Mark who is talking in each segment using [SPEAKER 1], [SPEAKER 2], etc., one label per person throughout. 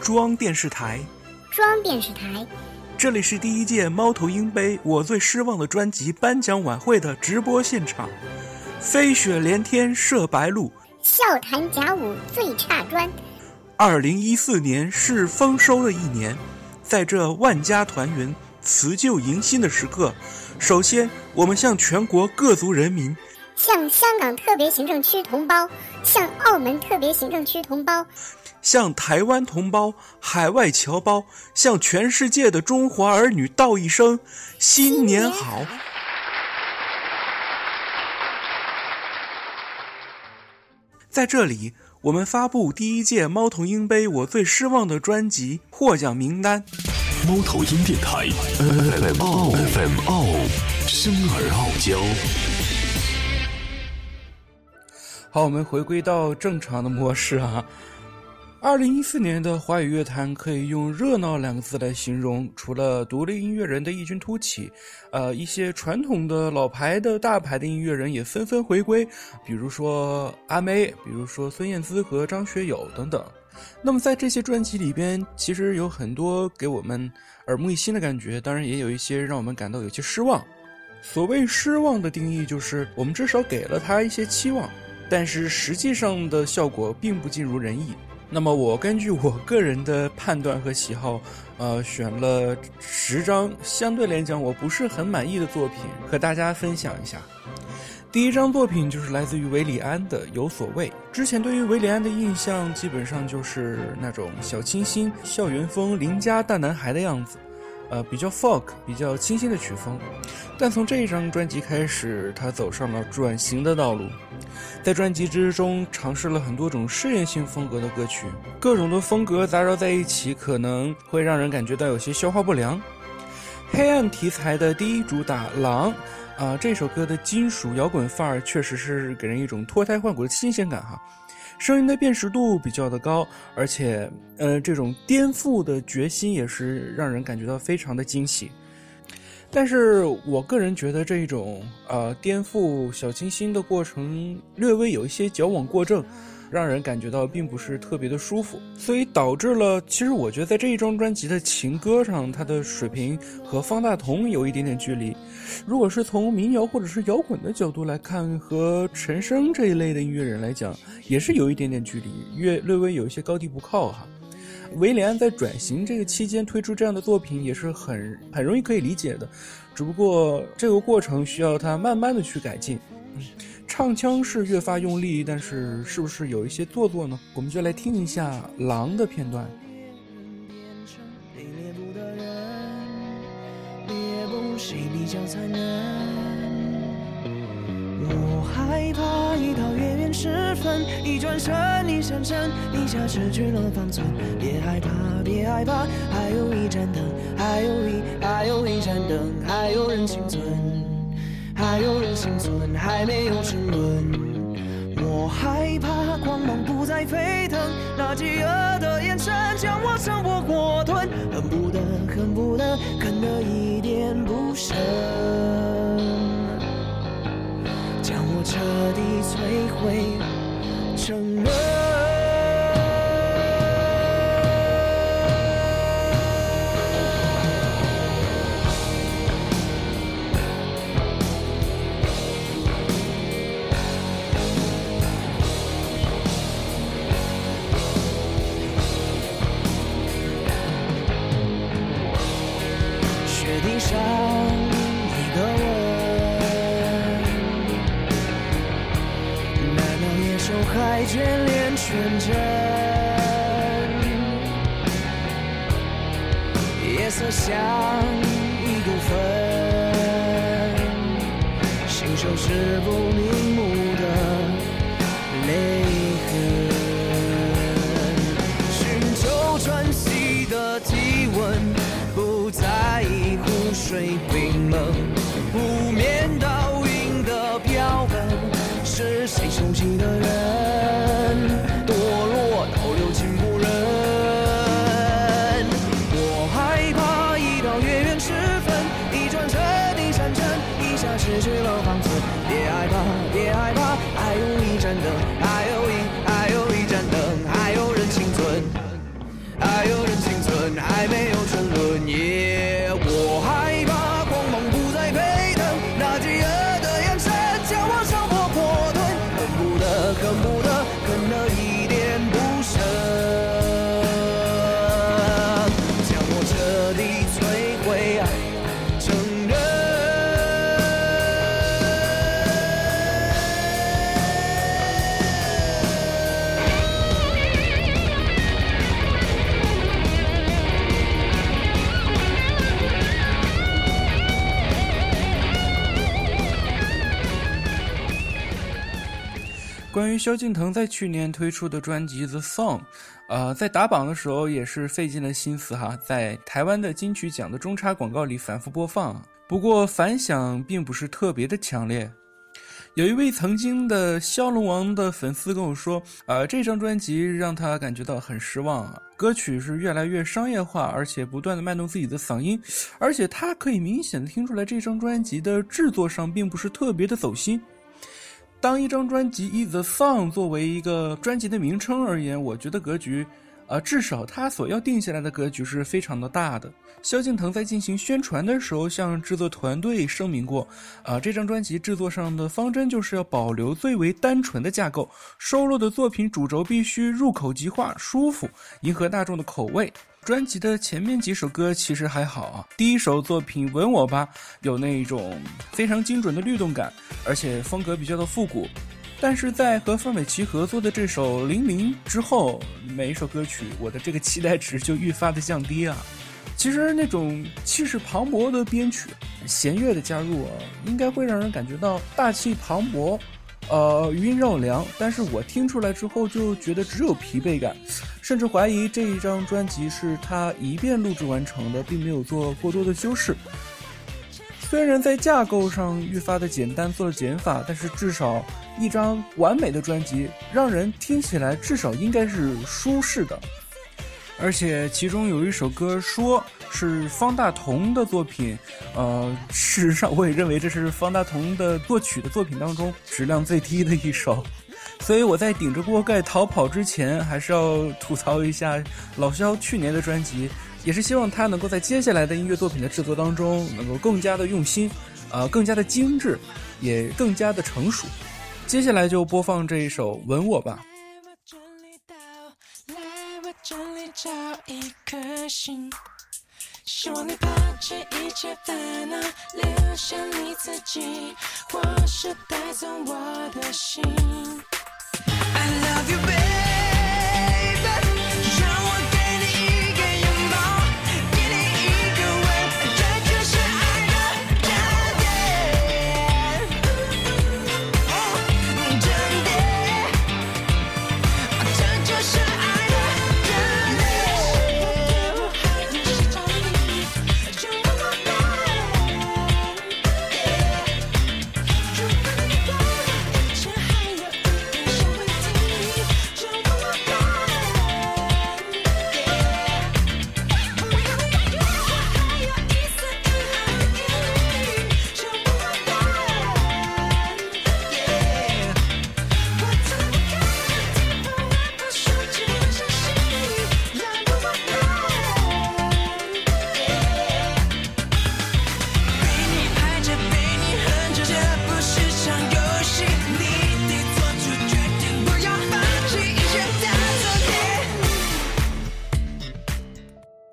[SPEAKER 1] 装电视台，
[SPEAKER 2] 装电视台，
[SPEAKER 1] 这里是第一届猫头鹰杯我最失望的专辑颁奖晚会的直播现场。飞雪连天射白鹿，
[SPEAKER 2] 笑谈甲午最差专。
[SPEAKER 1] 二零一四年是丰收的一年，在这万家团圆、辞旧迎新的时刻，首先我们向全国各族人民。
[SPEAKER 2] 向香港特别行政区同胞，向澳门特别行政区同胞，
[SPEAKER 1] 向台湾同胞、海外侨胞，向全世界的中华儿女道一声新年好。在这里，我们发布第一届猫头鹰杯我最失望的专辑获奖名单。
[SPEAKER 3] 猫头鹰电台，FM 傲，FM 傲，生而傲娇。
[SPEAKER 1] 好，我们回归到正常的模式啊。二零一四年的华语乐坛可以用“热闹”两个字来形容，除了独立音乐人的异军突起，呃，一些传统的老牌的大牌的音乐人也纷纷回归，比如说阿妹，比如说孙燕姿和张学友等等。那么在这些专辑里边，其实有很多给我们耳目一新的感觉，当然也有一些让我们感到有些失望。所谓失望的定义，就是我们至少给了他一些期望。但是实际上的效果并不尽如人意。那么我根据我个人的判断和喜好，呃，选了十张相对来讲我不是很满意的作品和大家分享一下。第一张作品就是来自于韦礼安的《有所谓》。之前对于韦礼安的印象基本上就是那种小清新、校园风、邻家大男孩的样子。呃，比较 folk，比较清新的曲风，但从这一张专辑开始，他走上了转型的道路，在专辑之中尝试了很多种试验性风格的歌曲，各种的风格杂糅在一起，可能会让人感觉到有些消化不良。黑暗题材的第一主打《狼》，啊，这首歌的金属摇滚范儿确实是给人一种脱胎换骨的新鲜感哈。声音的辨识度比较的高，而且，呃，这种颠覆的决心也是让人感觉到非常的惊喜。但是我个人觉得这一种呃颠覆小清新的过程略微有一些矫枉过正。让人感觉到并不是特别的舒服，所以导致了，其实我觉得在这一张专辑的情歌上，它的水平和方大同有一点点距离。如果是从民谣或者是摇滚的角度来看，和陈升这一类的音乐人来讲，也是有一点点距离，略略微有一些高低不靠哈。威廉在转型这个期间推出这样的作品也是很很容易可以理解的，只不过这个过程需要他慢慢的去改进。唱腔是越发用力，但是是不是有一些做作呢？我们就来听一下《狼》的片段。
[SPEAKER 4] 谁比较残忍我害怕一到月圆时分，一转身一闪身，一下失去了方寸。别害怕，别害怕，还有一盏灯，还有一还有一盏灯，还有人幸存。还有人幸存，还没有沉沦。我害怕光芒不再沸腾，那饥饿的眼神将我生活火吞，恨不得，恨不得，啃得一点无声，将我彻底摧毁。像一部分，心手是不瞑目的泪痕。寻求喘息的体温，不在意湖水冰冷，
[SPEAKER 1] 萧敬腾在去年推出的专辑《The Song》，呃，在打榜的时候也是费尽了心思哈，在台湾的金曲奖的中插广告里反复播放，不过反响并不是特别的强烈。有一位曾经的骁龙王的粉丝跟我说，呃，这张专辑让他感觉到很失望啊，歌曲是越来越商业化，而且不断的卖弄自己的嗓音，而且他可以明显的听出来这张专辑的制作上并不是特别的走心。当一张专辑以 The Song 作为一个专辑的名称而言，我觉得格局。啊，至少他所要定下来的格局是非常的大的。萧敬腾在进行宣传的时候，向制作团队声明过，啊，这张专辑制作上的方针就是要保留最为单纯的架构，收录的作品主轴必须入口即化、舒服，迎合大众的口味。专辑的前面几首歌其实还好啊，第一首作品《吻我吧》有那种非常精准的律动感，而且风格比较的复古。但是在和范玮琪合作的这首《零零》之后，每一首歌曲我的这个期待值就愈发的降低啊。其实那种气势磅礴的编曲、弦乐的加入啊，应该会让人感觉到大气磅礴，呃，余音绕梁。但是我听出来之后就觉得只有疲惫感，甚至怀疑这一张专辑是他一遍录制完成的，并没有做过多的修饰。虽然在架构上愈发的简单，做了减法，但是至少一张完美的专辑，让人听起来至少应该是舒适的。而且其中有一首歌说是方大同的作品，呃，事实上我也认为这是方大同的作曲的作品当中质量最低的一首。所以我在顶着锅盖逃跑之前，还是要吐槽一下老萧去年的专辑。也是希望他能够在接下来的音乐作品的制作当中，能够更加的用心，呃，更加的精致，也更加的成熟。接下来就播放这一首《吻我吧》。希望你抛弃一切烦恼，留下你自己，或是带走我的心。I love you, baby.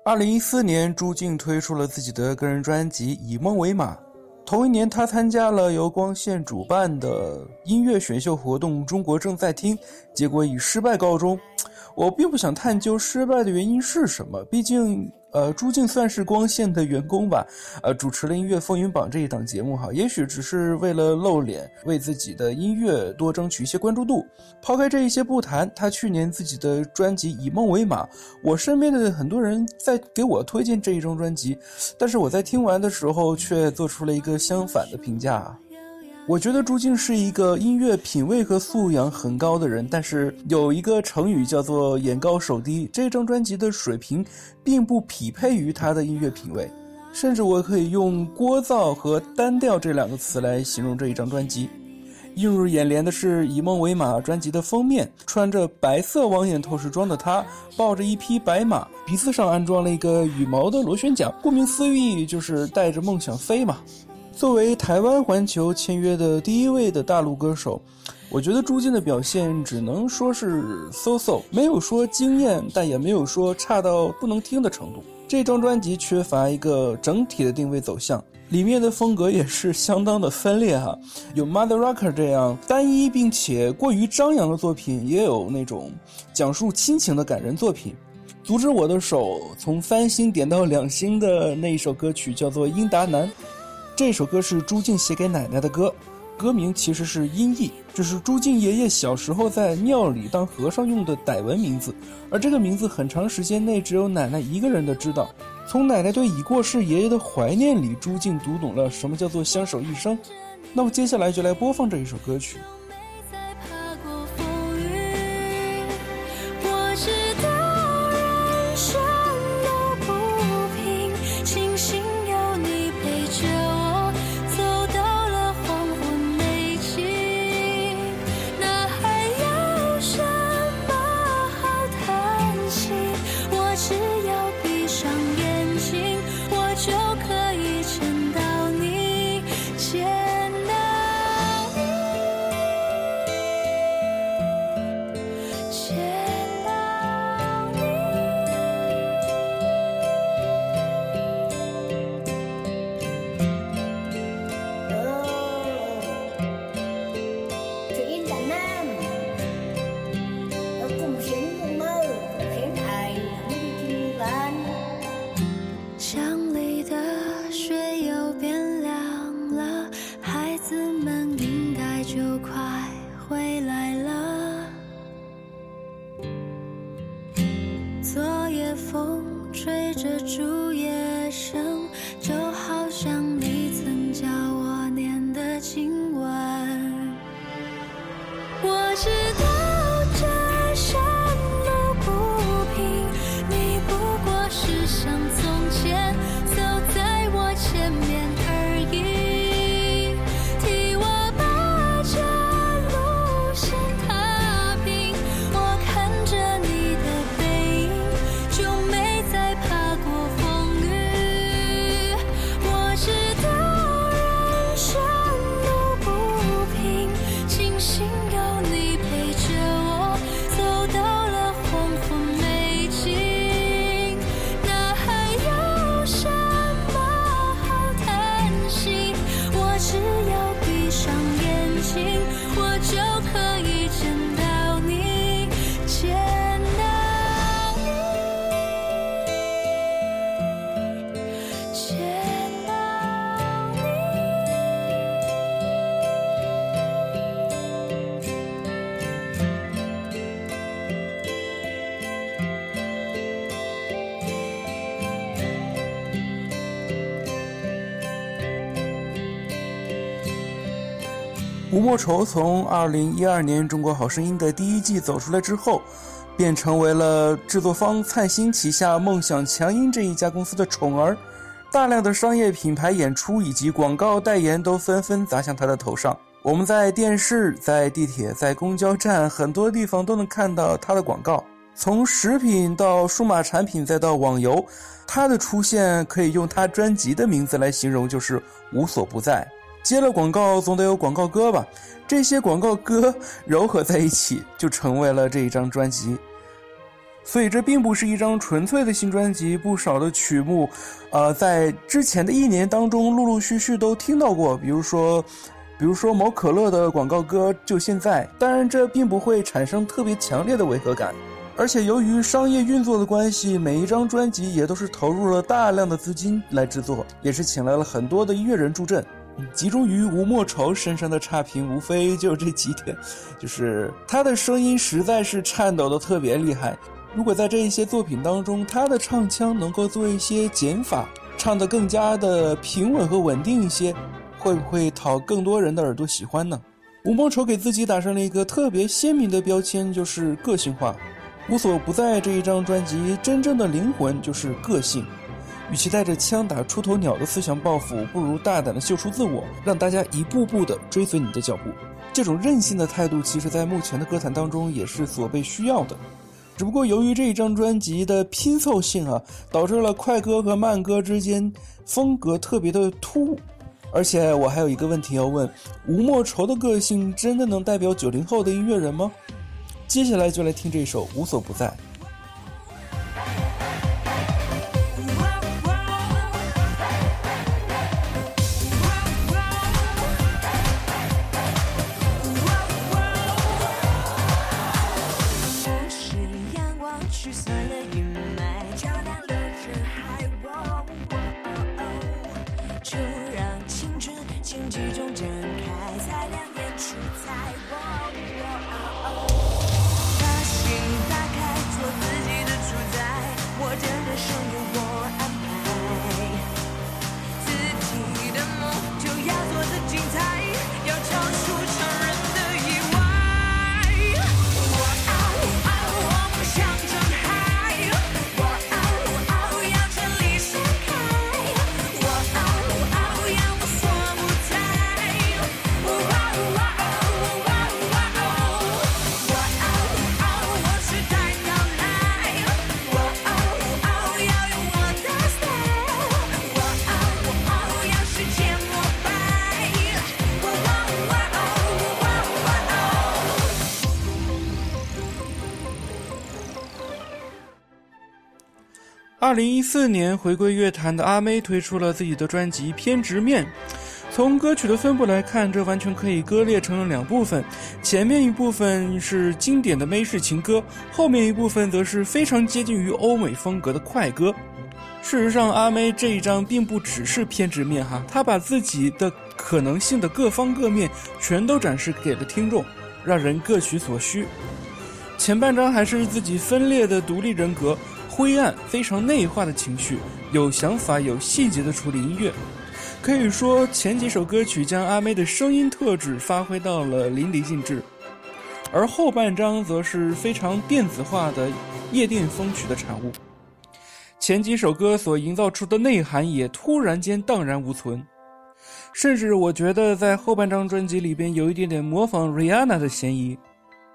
[SPEAKER 1] 二零一四年，朱静推出了自己的个人专辑《以梦为马》。同一年，他参加了由光线主办的音乐选秀活动《中国正在听》，结果以失败告终。我并不想探究失败的原因是什么，毕竟。呃，朱静算是光线的员工吧，呃，主持了音乐风云榜这一档节目哈，也许只是为了露脸，为自己的音乐多争取一些关注度。抛开这一些不谈，他去年自己的专辑《以梦为马》，我身边的很多人在给我推荐这一张专辑，但是我在听完的时候却做出了一个相反的评价。我觉得朱静是一个音乐品味和素养很高的人，但是有一个成语叫做“眼高手低”。这张专辑的水平并不匹配于他的音乐品味，甚至我可以用“聒噪”和“单调”这两个词来形容这一张专辑。映入眼帘的是《以梦为马》专辑的封面，穿着白色网眼透视装的他，抱着一匹白马，鼻子上安装了一个羽毛的螺旋桨，顾名思义就是带着梦想飞嘛。作为台湾环球签约的第一位的大陆歌手，我觉得朱静的表现只能说是 so so，没有说惊艳，但也没有说差到不能听的程度。这张专辑缺乏一个整体的定位走向，里面的风格也是相当的分裂哈。有 Mother Rocker 这样单一并且过于张扬的作品，也有那种讲述亲情的感人作品。阻止我的手从三星点到两星的那一首歌曲叫做《英达男》。这首歌是朱静写给奶奶的歌，歌名其实是音译，这是朱静爷爷小时候在庙里当和尚用的傣文名字，而这个名字很长时间内只有奶奶一个人的知道。从奶奶对已过世爷爷的怀念里，朱静读懂了什么叫做相守一生。那么接下来就来播放这一首歌曲。莫愁从二零一二年《中国好声音》的第一季走出来之后，便成为了制作方灿星旗下梦想强音这一家公司的宠儿，大量的商业品牌演出以及广告代言都纷纷砸向他的头上。我们在电视、在地铁、在公交站很多地方都能看到他的广告，从食品到数码产品再到网游，他的出现可以用他专辑的名字来形容，就是无所不在。接了广告，总得有广告歌吧？这些广告歌糅合在一起，就成为了这一张专辑。所以这并不是一张纯粹的新专辑，不少的曲目，呃，在之前的一年当中，陆陆续续都听到过。比如说，比如说某可乐的广告歌，就现在。当然，这并不会产生特别强烈的违和感。而且由于商业运作的关系，每一张专辑也都是投入了大量的资金来制作，也是请来了很多的音乐人助阵。集中于吴莫愁身上的差评，无非就这几点，就是他的声音实在是颤抖的特别厉害。如果在这一些作品当中，他的唱腔能够做一些减法，唱得更加的平稳和稳定一些，会不会讨更多人的耳朵喜欢呢？吴莫愁给自己打上了一个特别鲜明的标签，就是个性化。无所不在这一张专辑真正的灵魂就是个性。与其带着枪打出头鸟的思想报复，不如大胆的秀出自我，让大家一步步的追随你的脚步。这种任性的态度，其实在目前的歌坛当中也是所被需要的。只不过由于这一张专辑的拼凑性啊，导致了快歌和慢歌之间风格特别的突兀。而且我还有一个问题要问：吴莫愁的个性真的能代表九零后的音乐人吗？接下来就来听这首《无所不在》。二零一四年回归乐坛的阿妹推出了自己的专辑《偏执面》。从歌曲的分布来看，这完全可以割裂成了两部分。前面一部分是经典的美式情歌，后面一部分则是非常接近于欧美风格的快歌。事实上，阿妹这一张并不只是偏执面哈，她把自己的可能性的各方各面全都展示给了听众，让人各取所需。前半张还是自己分裂的独立人格，灰暗、非常内化的情绪，有想法、有细节的处理音乐。可以说，前几首歌曲将阿妹的声音特质发挥到了淋漓尽致，而后半张则是非常电子化的夜店风曲的产物。前几首歌所营造出的内涵也突然间荡然无存，甚至我觉得在后半张专辑里边有一点点模仿 Rihanna 的嫌疑。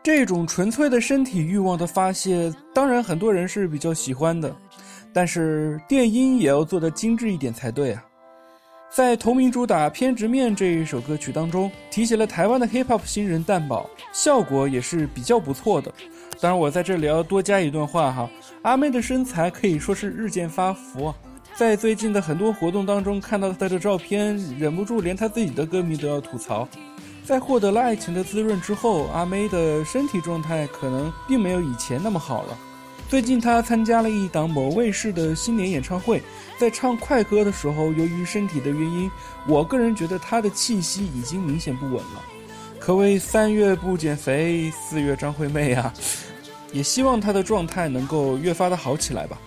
[SPEAKER 1] 这种纯粹的身体欲望的发泄，当然很多人是比较喜欢的，但是电音也要做得精致一点才对啊。在同名主打《偏执面》这一首歌曲当中，提携了台湾的 hip hop 新人蛋宝，效果也是比较不错的。当然，我在这里要多加一段话哈，阿妹的身材可以说是日渐发福，在最近的很多活动当中看到她的照片，忍不住连她自己的歌迷都要吐槽。在获得了爱情的滋润之后，阿妹的身体状态可能并没有以前那么好了。最近，她参加了一档某卫视的新年演唱会，在唱快歌的时候，由于身体的原因，我个人觉得她的气息已经明显不稳了，可谓三月不减肥，四月张惠妹啊！也希望她的状态能够越发的好起来吧。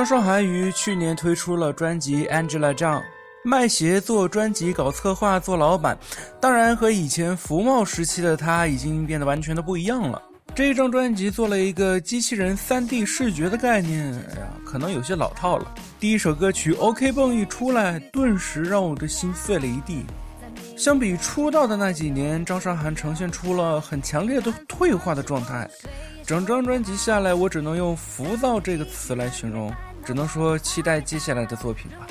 [SPEAKER 1] 张韶涵于去年推出了专辑《Angela Zhang》，卖鞋、做专辑、搞策划、做老板，当然和以前福茂时期的她已经变得完全的不一样了。这一张专辑做了一个机器人 3D 视觉的概念，哎呀，可能有些老套了。第一首歌曲《OK 蹦》一出来，顿时让我的心碎了一地。相比出道的那几年，张韶涵呈现出了很强烈的退化的状态。整张专辑下来，我只能用“浮躁”这个词来形容，只能说期待接下来的作品吧。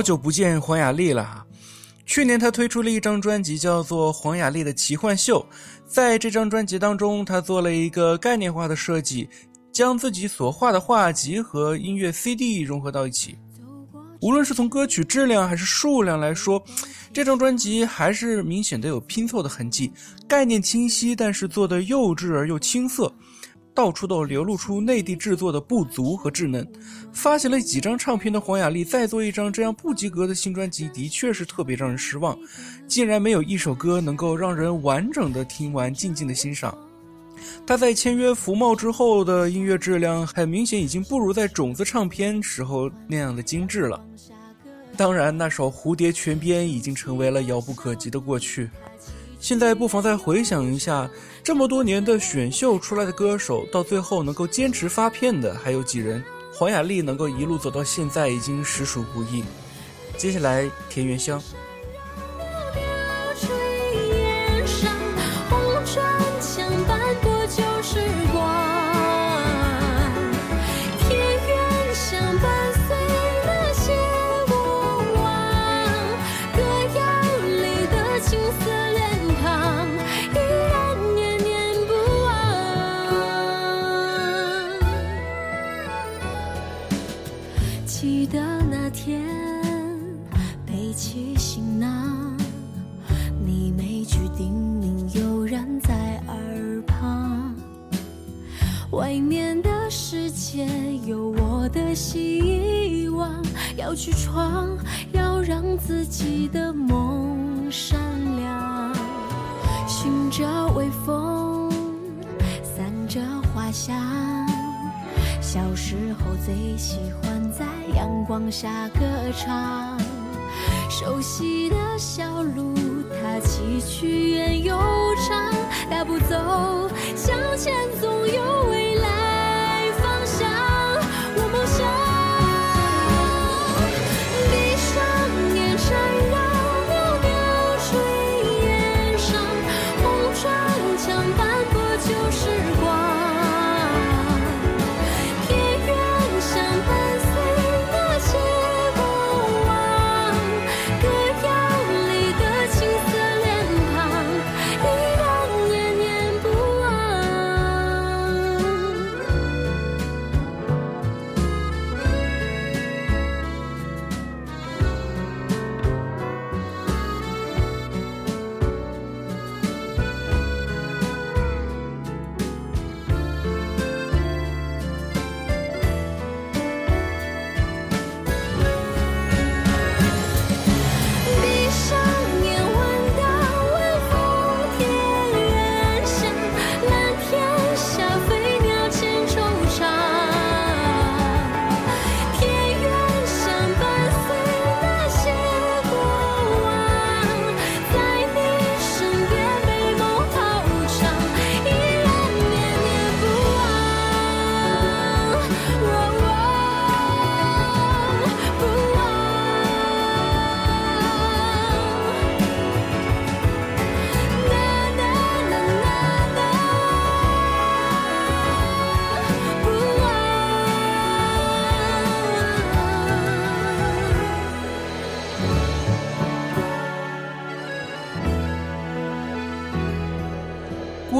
[SPEAKER 1] 好久不见黄雅莉了，去年她推出了一张专辑，叫做《黄雅莉的奇幻秀》。在这张专辑当中，她做了一个概念化的设计，将自己所画的画集和音乐 CD 融合到一起。无论是从歌曲质量还是数量来说，这张专辑还是明显的有拼凑的痕迹。概念清晰，但是做的幼稚而又青涩。到处都流露出内地制作的不足和稚嫩。发行了几张唱片的黄雅莉再做一张这样不及格的新专辑，的确是特别让人失望。竟然没有一首歌能够让人完整的听完、静静的欣赏。她在签约福茂之后的音乐质量，很明显已经不如在种子唱片时候那样的精致了。当然，那首《蝴蝶泉边》已经成为了遥不可及的过去。现在不妨再回想一下，这么多年的选秀出来的歌手，到最后能够坚持发片的还有几人？黄雅莉能够一路走到现在，已经实属不易。接下来，田园香。
[SPEAKER 5] 那天背起行囊你每句叮咛悠然在耳旁。外面的世界有我的希望要去闯要让自己的梦闪亮寻着微风散着花香。小时候最喜欢在阳光下歌唱。熟悉的小路，它崎岖远又长。大步走，向前总有未来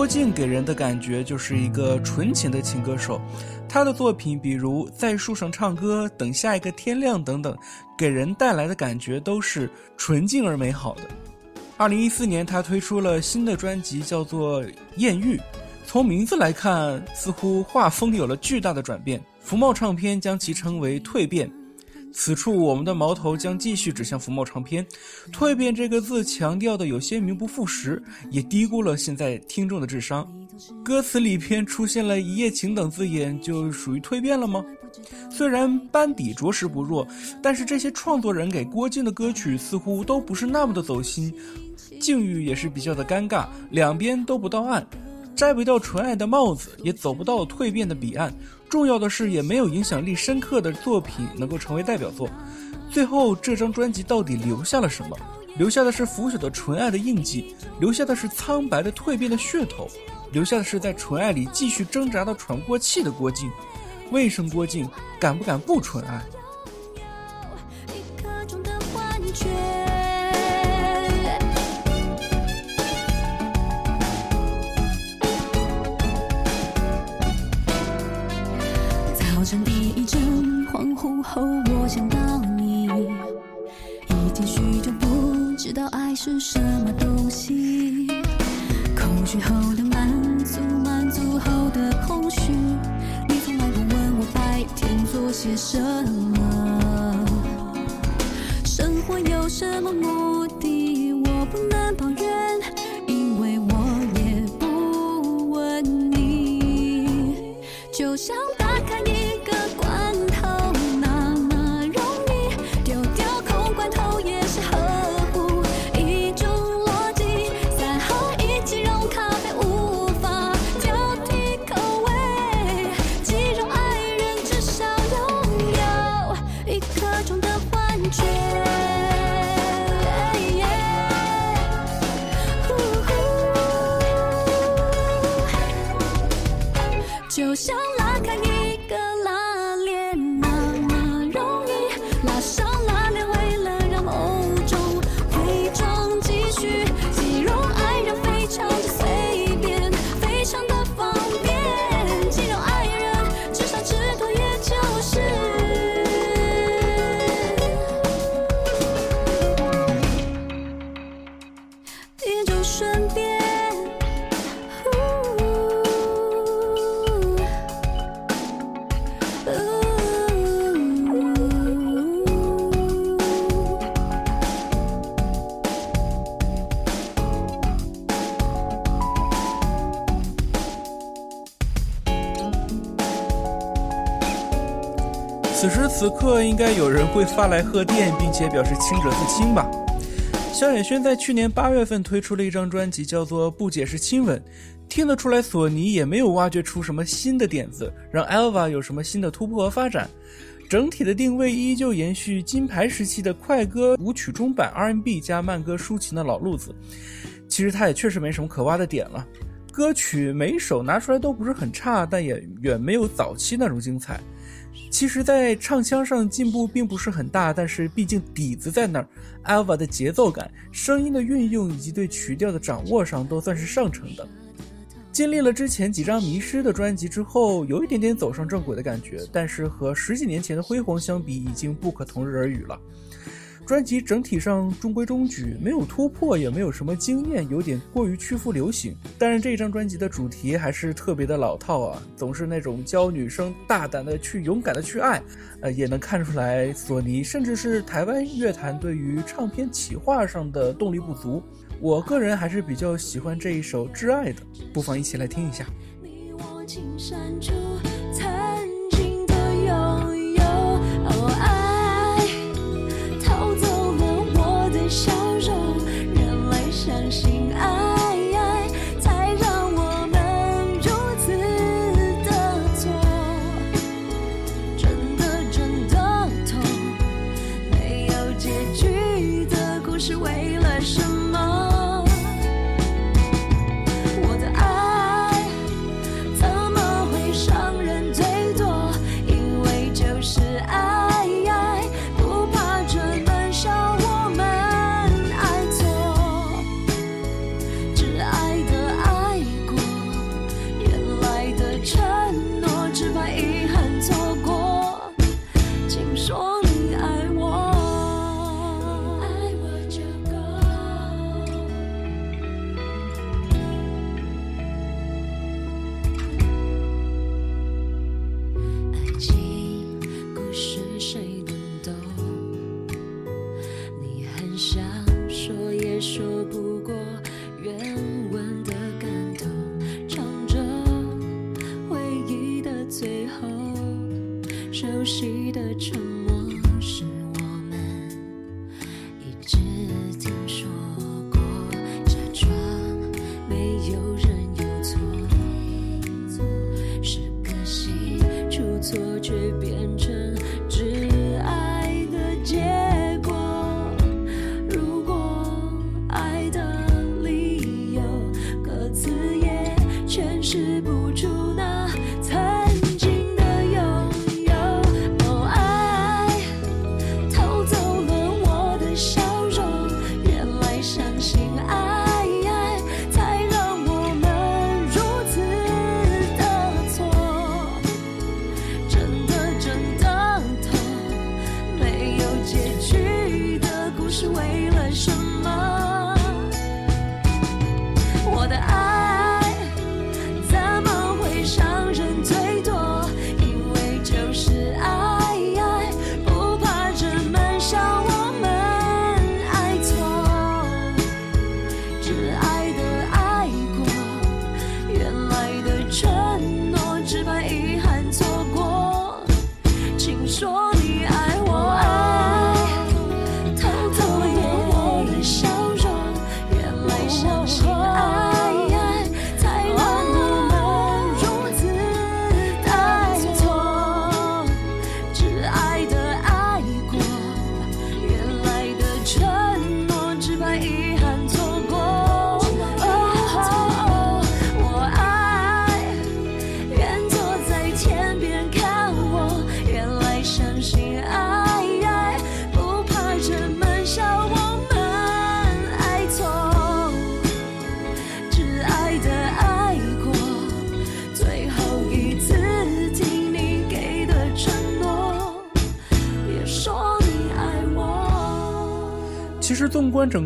[SPEAKER 1] 郭靖给人的感觉就是一个纯情的情歌手，他的作品比如《在树上唱歌》《等下一个天亮》等等，给人带来的感觉都是纯净而美好的。二零一四年，他推出了新的专辑，叫做《艳遇》，从名字来看，似乎画风有了巨大的转变。福茂唱片将其称为“蜕变”。此处，我们的矛头将继续指向福茂唱片。蜕变这个字强调的有些名不副实，也低估了现在听众的智商。歌词里边出现了一夜情等字眼，就属于蜕变了吗？虽然班底着实不弱，但是这些创作人给郭靖的歌曲似乎都不是那么的走心，境遇也是比较的尴尬，两边都不到岸。摘不掉纯爱的帽子，也走不到蜕变的彼岸。重要的是，也没有影响力深刻的作品能够成为代表作。最后，这张专辑到底留下了什么？留下的是腐朽的纯爱的印记，留下的是苍白的蜕变的噱头，留下的是在纯爱里继续挣扎到喘不过气的郭靖。为什么郭靖敢不敢不纯爱？
[SPEAKER 5] 是什么东西。恐惧后的满足，满足后的空虚。你从来不问我白天做些什么，生活有什么就像
[SPEAKER 1] 应该有人会发来贺电，并且表示清者自清吧。萧亚轩在去年八月份推出了一张专辑，叫做《不解释亲吻》，听得出来索尼也没有挖掘出什么新的点子，让 Elva 有什么新的突破和发展。整体的定位依旧延续金牌时期的快歌舞曲中版 R&B 加慢歌抒情的老路子。其实它也确实没什么可挖的点了，歌曲每首拿出来都不是很差，但也远没有早期那种精彩。其实，在唱腔上进步并不是很大，但是毕竟底子在那儿，Alva 的节奏感、声音的运用以及对曲调的掌握上都算是上乘的。经历了之前几张迷失的专辑之后，有一点点走上正轨的感觉，但是和十几年前的辉煌相比，已经不可同日而语了。专辑整体上中规中矩，没有突破，也没有什么惊艳，有点过于屈服流行。但是这张专辑的主题还是特别的老套啊，总是那种教女生大胆的去勇敢的去爱，呃，也能看出来索尼甚至是台湾乐坛对于唱片企划上的动力不足。我个人还是比较喜欢这一首《挚爱》的，不妨一起来听一下。
[SPEAKER 5] 你我青山处笑容，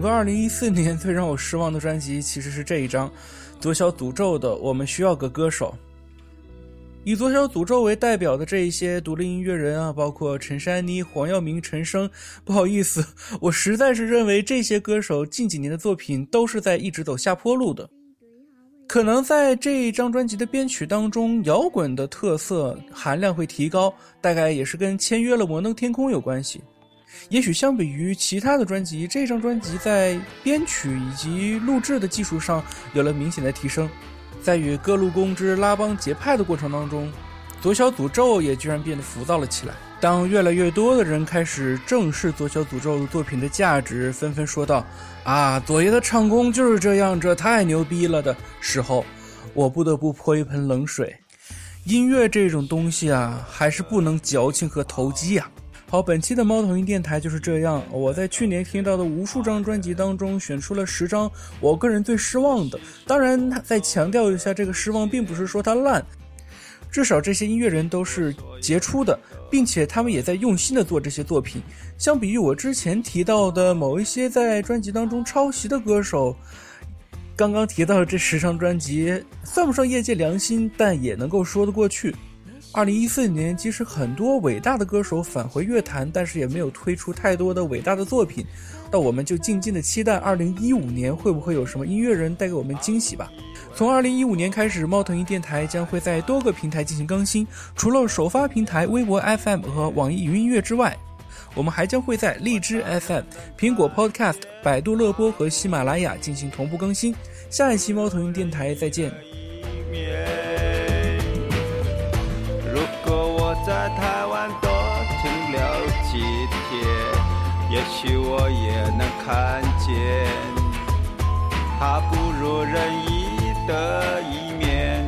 [SPEAKER 1] 个2014年，最让我失望的专辑其实是这一张，左小诅咒的《我们需要个歌手》。以左小诅咒为代表的这一些独立音乐人啊，包括陈珊妮、黄耀明、陈升。不好意思，我实在是认为这些歌手近几年的作品都是在一直走下坡路的。可能在这一张专辑的编曲当中，摇滚的特色含量会提高，大概也是跟签约了摩登天空有关系。也许相比于其他的专辑，这张专辑在编曲以及录制的技术上有了明显的提升。在与各路公知拉帮结派的过程当中，左小诅咒也居然变得浮躁了起来。当越来越多的人开始正视左小诅咒的作品的价值，纷纷说道：“啊，左爷的唱功就是这样，这太牛逼了”的时候，我不得不泼一盆冷水。音乐这种东西啊，还是不能矫情和投机呀。好，本期的猫头鹰电台就是这样。我在去年听到的无数张专辑当中，选出了十张我个人最失望的。当然，再强调一下，这个失望并不是说它烂，至少这些音乐人都是杰出的，并且他们也在用心的做这些作品。相比于我之前提到的某一些在专辑当中抄袭的歌手，刚刚提到的这十张专辑算不上业界良心，但也能够说得过去。二零一四年，即使很多伟大的歌手返回乐坛，但是也没有推出太多的伟大的作品。那我们就静静的期待二零一五年会不会有什么音乐人带给我们惊喜吧。从二零一五年开始，猫头鹰电台将会在多个平台进行更新，除了首发平台微博 FM 和网易云音乐之外，我们还将会在荔枝 FM、苹果 Podcast、百度乐播和喜马拉雅进行同步更新。下一期猫头鹰电台再见。
[SPEAKER 6] 在台湾多停留几天，也许我也能看见他不如人意的一面。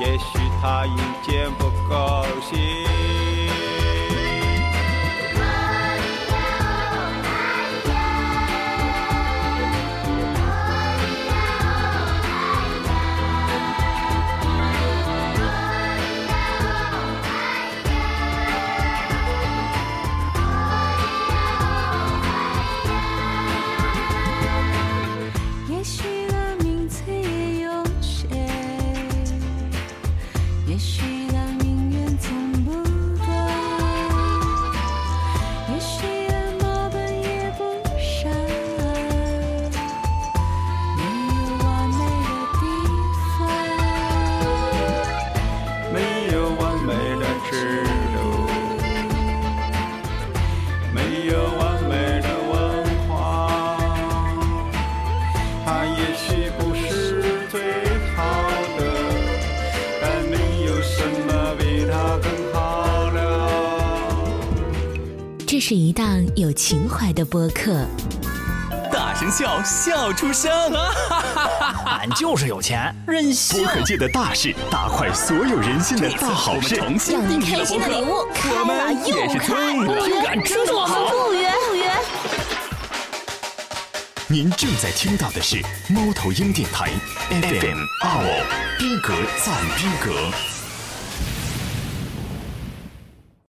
[SPEAKER 6] 也许他一见不高兴。
[SPEAKER 5] 有情怀的播客，
[SPEAKER 3] 大声笑，笑出声啊！哈哈哈哈
[SPEAKER 7] 俺就是有钱，任性。
[SPEAKER 3] 播客界的大事，打快所有人心的大好事，
[SPEAKER 5] 让你开心的礼物开了又开，
[SPEAKER 7] 不敢这么好。
[SPEAKER 5] 不约不约。
[SPEAKER 3] 您正在听到的是猫头鹰电台 FM 二，逼格赞逼格。